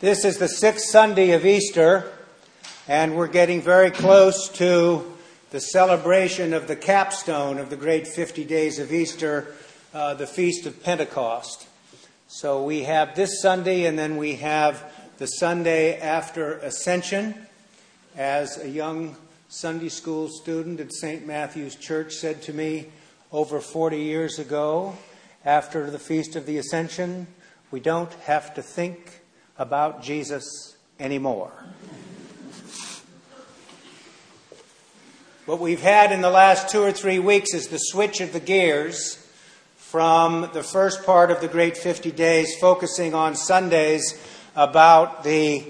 This is the sixth Sunday of Easter, and we're getting very close to the celebration of the capstone of the great 50 days of Easter, uh, the Feast of Pentecost. So we have this Sunday, and then we have the Sunday after Ascension. As a young Sunday school student at St. Matthew's Church said to me over 40 years ago, after the Feast of the Ascension, we don't have to think about Jesus anymore. What we've had in the last two or three weeks is the switch of the gears from the first part of the Great 50 Days, focusing on Sundays about the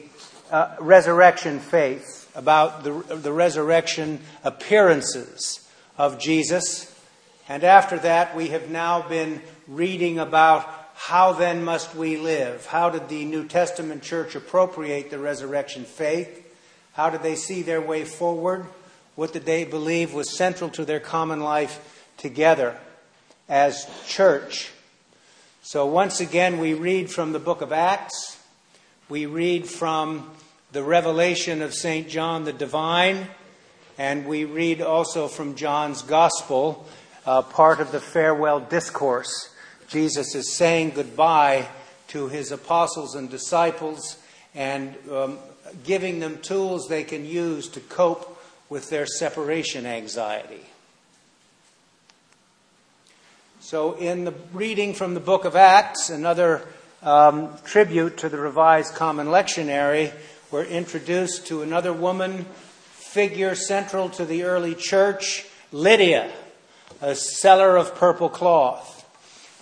uh, resurrection faith, about the, the resurrection appearances of Jesus. And after that, we have now been reading about how then must we live? How did the New Testament church appropriate the resurrection faith? How did they see their way forward? What did they believe was central to their common life together as church? So, once again, we read from the book of Acts. We read from the revelation of St. John the Divine. And we read also from John's Gospel, uh, part of the farewell discourse Jesus is saying goodbye to his apostles and disciples and um, giving them tools they can use to cope with their separation anxiety. So, in the reading from the book of Acts, another um, tribute to the Revised Common Lectionary, we're introduced to another woman, figure central to the early church, Lydia, a seller of purple cloth.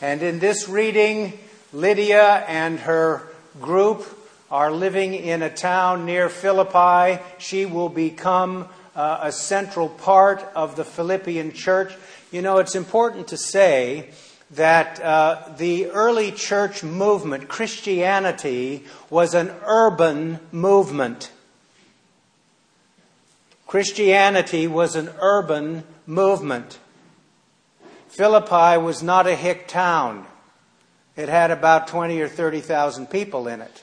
And in this reading, Lydia and her group are living in a town near Philippi. She will become uh, a central part of the Philippian church. You know, it's important to say that uh, the early church movement, Christianity, was an urban movement. Christianity was an urban movement. Philippi was not a hick town. It had about 20 or 30,000 people in it.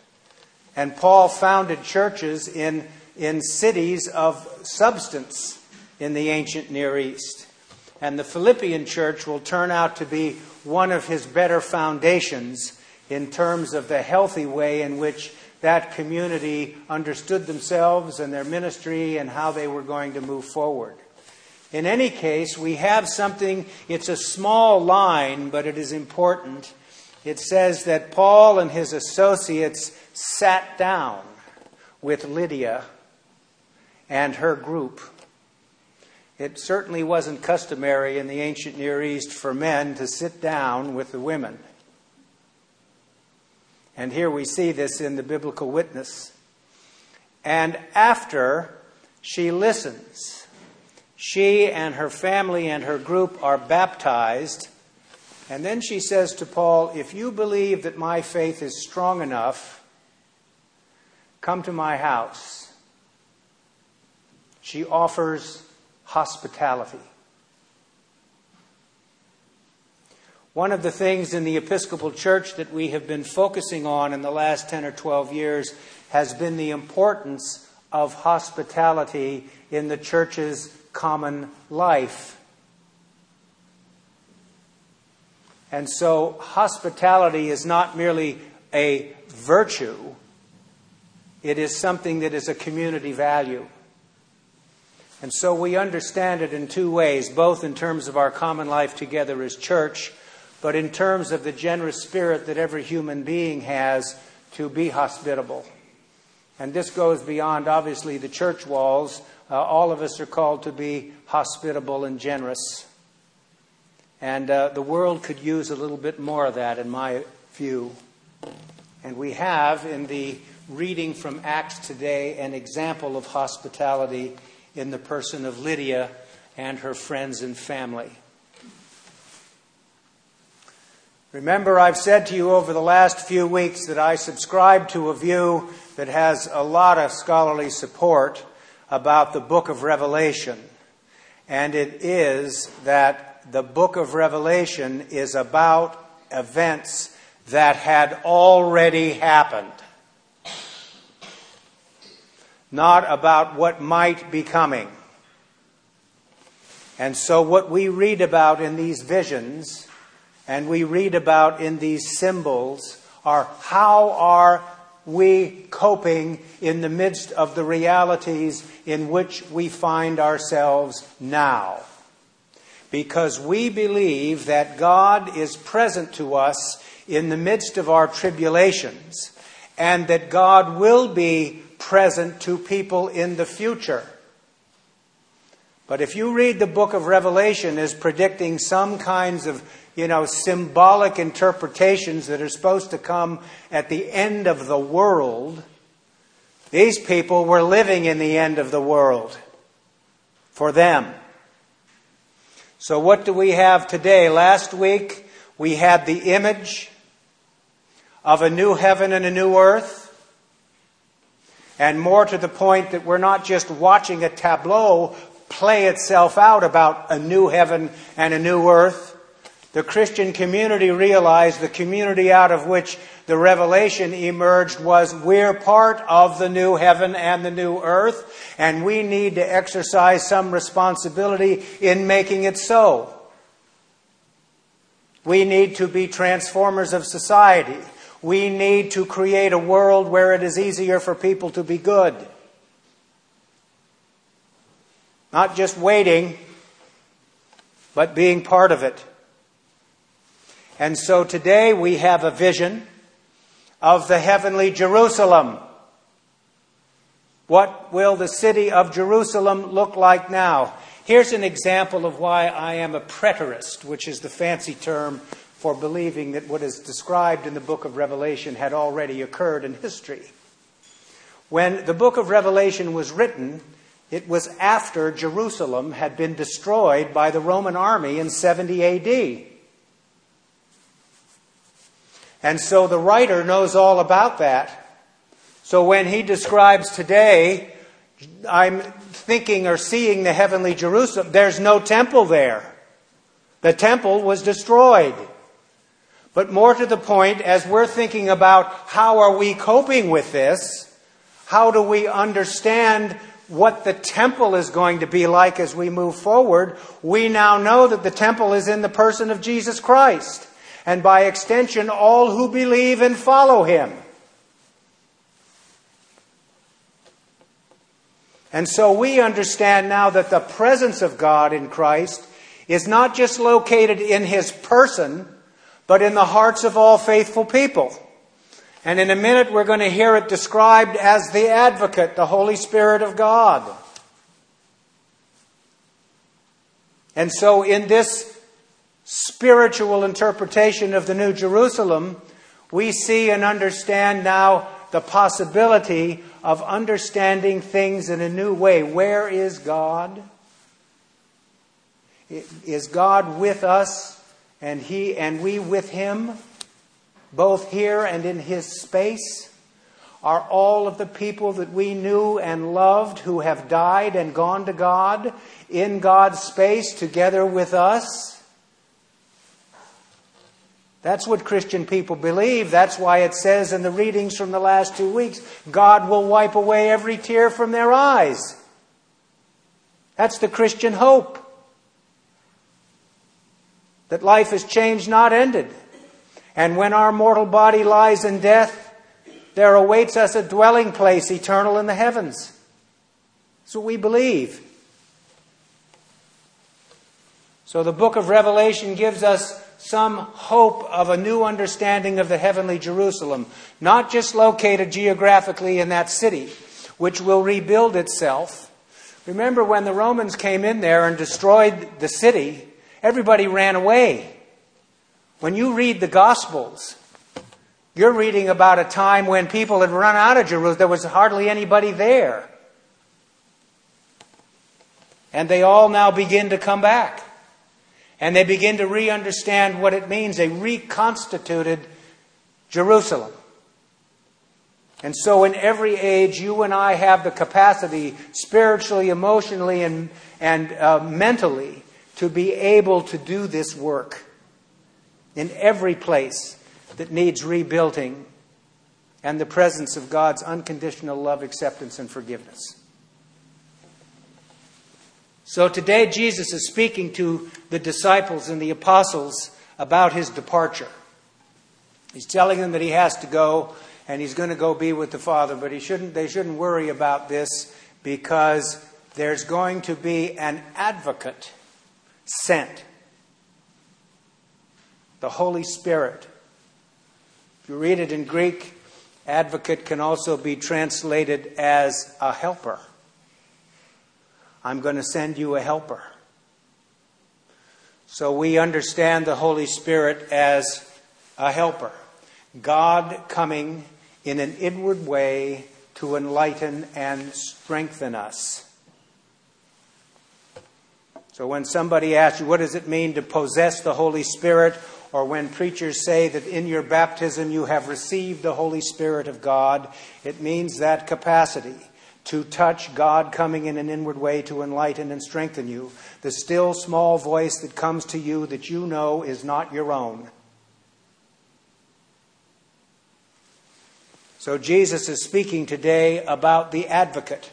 And Paul founded churches in, in cities of substance in the ancient Near East. And the Philippian church will turn out to be one of his better foundations in terms of the healthy way in which that community understood themselves and their ministry and how they were going to move forward. In any case, we have something, it's a small line, but it is important. It says that Paul and his associates sat down with Lydia and her group. It certainly wasn't customary in the ancient Near East for men to sit down with the women. And here we see this in the biblical witness. And after she listens, she and her family and her group are baptized. And then she says to Paul, If you believe that my faith is strong enough, come to my house. She offers hospitality. One of the things in the Episcopal Church that we have been focusing on in the last 10 or 12 years has been the importance of hospitality in the church's common life. And so, hospitality is not merely a virtue, it is something that is a community value. And so we understand it in two ways, both in terms of our common life together as church, but in terms of the generous spirit that every human being has to be hospitable. And this goes beyond, obviously, the church walls, uh, all of us are called to be hospitable and generous. And uh, the world could use a little bit more of that, in my view. And we have in the reading from Acts today an example of hospitality in the person of Lydia and her friends and family. Remember, I've said to you over the last few weeks that I subscribe to a view that has a lot of scholarly support about the book of Revelation. And it is that the book of Revelation is about events that had already happened. not about what might be coming. And so, what we read about in these visions and we read about in these symbols are how are we coping in the midst of the realities in which we find ourselves now? Because we believe that God is present to us in the midst of our tribulations and that God will be present to people in the future. But if you read the book of Revelation as predicting some kinds of, you know, symbolic interpretations that are supposed to come at the end of the world, these people were living in the end of the world for them. So, what do we have today? Last week, we had the image of a new heaven and a new earth. And more to the point that we're not just watching a tableau play itself out about a new heaven and a new earth. The Christian community realized the community out of which the revelation emerged was we're part of the new heaven and the new earth, and we need to exercise some responsibility in making it so. We need to be transformers of society. We need to create a world where it is easier for people to be good. Not just waiting, but being part of it. And so today we have a vision of the heavenly Jerusalem. What will the city of Jerusalem look like now? Here's an example of why I am a preterist, which is the fancy term for believing that what is described in the book of Revelation had already occurred in history. When the book of Revelation was written, it was after Jerusalem had been destroyed by the Roman army in 70 AD. And so the writer knows all about that. So when he describes today, I'm thinking or seeing the heavenly Jerusalem, there's no temple there. The temple was destroyed. But more to the point, as we're thinking about how are we coping with this, how do we understand what the temple is going to be like as we move forward, we now know that the temple is in the person of Jesus Christ. And by extension, all who believe and follow him. And so we understand now that the presence of God in Christ is not just located in his person, but in the hearts of all faithful people. And in a minute, we're going to hear it described as the advocate, the Holy Spirit of God. And so, in this spiritual interpretation of the New Jerusalem, we see and understand now the possibility of understanding things in a new way. Where is God? Is God with us? and he and we with him, both here and in his space, are all of the people that we knew and loved who have died and gone to God in God's space together with us. That's what Christian people believe. That's why it says in the readings from the last two weeks God will wipe away every tear from their eyes. That's the Christian hope that life is changed, not ended. And when our mortal body lies in death, there awaits us a dwelling place eternal in the heavens. That's what we believe. So the book of Revelation gives us some hope of a new understanding of the heavenly Jerusalem, not just located geographically in that city, which will rebuild itself. Remember when the Romans came in there and destroyed the city, everybody ran away. When you read the Gospels, you're reading about a time when people had run out of Jerusalem. There was hardly anybody there. And they all now begin to come back. And they begin to re understand what it means a reconstituted Jerusalem. And so, in every age, you and I have the capacity, spiritually, emotionally, and, and uh, mentally, to be able to do this work in every place that needs rebuilding and the presence of God's unconditional love, acceptance, and forgiveness. So today, Jesus is speaking to the disciples and the apostles about his departure. He's telling them that he has to go and he's going to go be with the Father, but he shouldn't, they shouldn't worry about this because there's going to be an advocate sent the Holy Spirit. If you read it in Greek, advocate can also be translated as a helper. I'm going to send you a helper. So we understand the Holy Spirit as a helper. God coming in an inward way to enlighten and strengthen us. So when somebody asks you, what does it mean to possess the Holy Spirit? Or when preachers say that in your baptism you have received the Holy Spirit of God, it means that capacity to touch God coming in an inward way to enlighten and strengthen you. The still small voice that comes to you that you know is not your own. So Jesus is speaking today about the advocate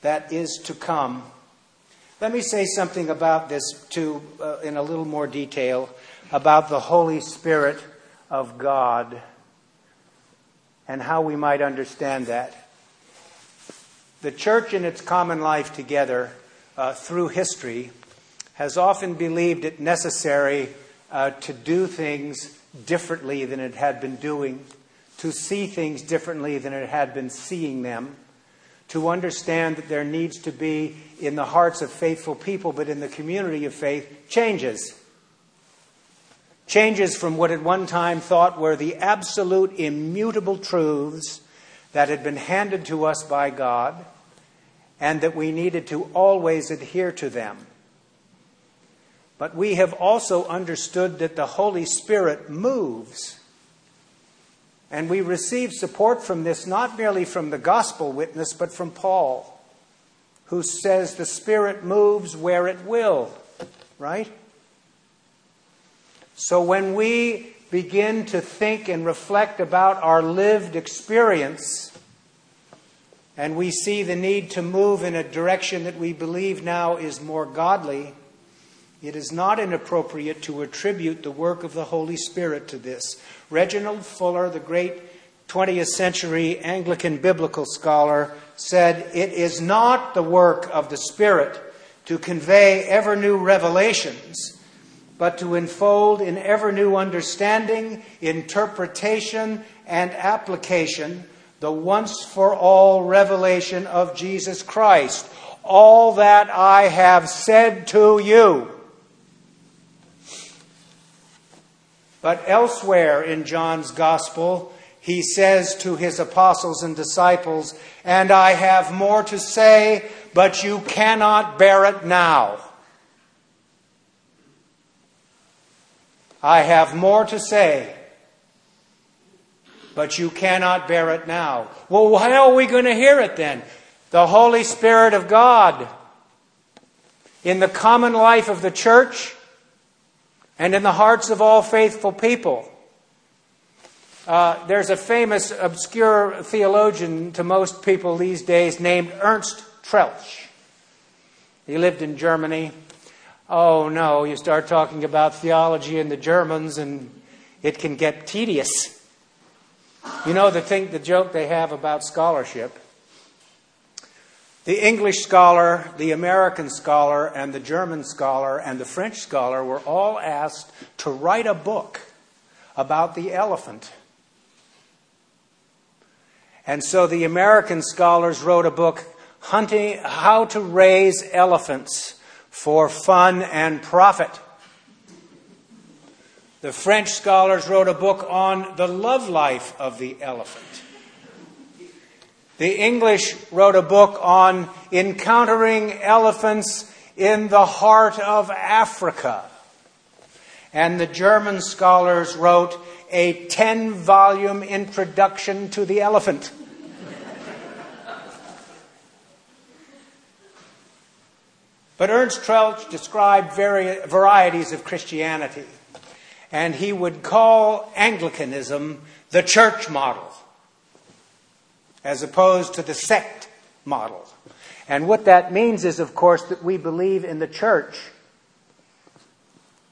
that is to come. Let me say something about this too uh, in a little more detail about the Holy Spirit of God and how we might understand that. The church in its common life together uh, through history has often believed it necessary uh, to do things differently than it had been doing to see things differently than it had been seeing them, to understand that there needs to be in the hearts of faithful people, but in the community of faith, changes. Changes from what at one time thought were the absolute immutable truths that had been handed to us by God and that we needed to always adhere to them. But we have also understood that the Holy Spirit moves and we receive support from this not merely from the gospel witness, but from Paul, who says the Spirit moves where it will, right? So when we begin to think and reflect about our lived experience, and we see the need to move in a direction that we believe now is more godly, it is not inappropriate to attribute the work of the Holy Spirit to this. Reginald Fuller, the great 20th century Anglican biblical scholar, said, It is not the work of the Spirit to convey ever new revelations, but to enfold in ever new understanding, interpretation, and application the once for all revelation of Jesus Christ. All that I have said to you But elsewhere in John's Gospel, he says to his apostles and disciples, And I have more to say, but you cannot bear it now. I have more to say, but you cannot bear it now. Well, how are we going to hear it then? The Holy Spirit of God in the common life of the church and in the hearts of all faithful people. Uh, there's a famous, obscure theologian to most people these days named Ernst Troeltsch. He lived in Germany. Oh no, you start talking about theology and the Germans, and it can get tedious. You know the thing, the joke they have about scholarship the English scholar, the American scholar, and the German scholar, and the French scholar were all asked to write a book about the elephant. And so the American scholars wrote a book, Hunting How to Raise Elephants for Fun and Profit. The French scholars wrote a book on the love life of the elephant. The English wrote a book on encountering elephants in the heart of Africa. And the German scholars wrote a 10 volume introduction to the elephant. but Ernst Troeltsch described vari- varieties of Christianity, and he would call Anglicanism the church model. As opposed to the sect model. And what that means is, of course, that we believe in the church.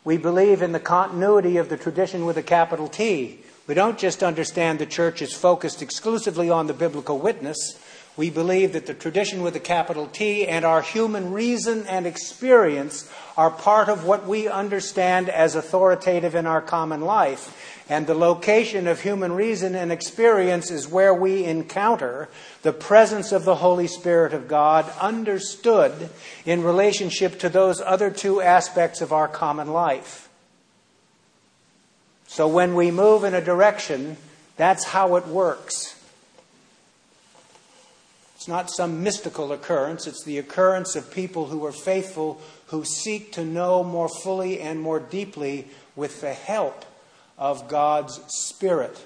We believe in the continuity of the tradition with a capital T. We don't just understand the church is focused exclusively on the biblical witness. We believe that the tradition with a capital T and our human reason and experience are part of what we understand as authoritative in our common life. And the location of human reason and experience is where we encounter the presence of the Holy Spirit of God, understood in relationship to those other two aspects of our common life. So when we move in a direction, that's how it works. It's not some mystical occurrence, it's the occurrence of people who are faithful, who seek to know more fully and more deeply with the help of God's Spirit.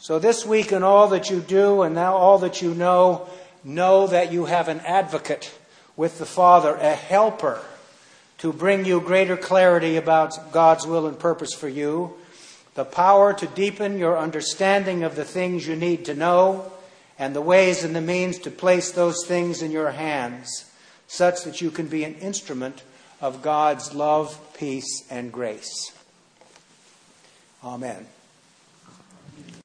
So, this week, in all that you do and now all that you know, know that you have an advocate with the Father, a helper to bring you greater clarity about God's will and purpose for you, the power to deepen your understanding of the things you need to know and the ways and the means to place those things in your hands, such that you can be an instrument of God's love, peace, and grace. Amen.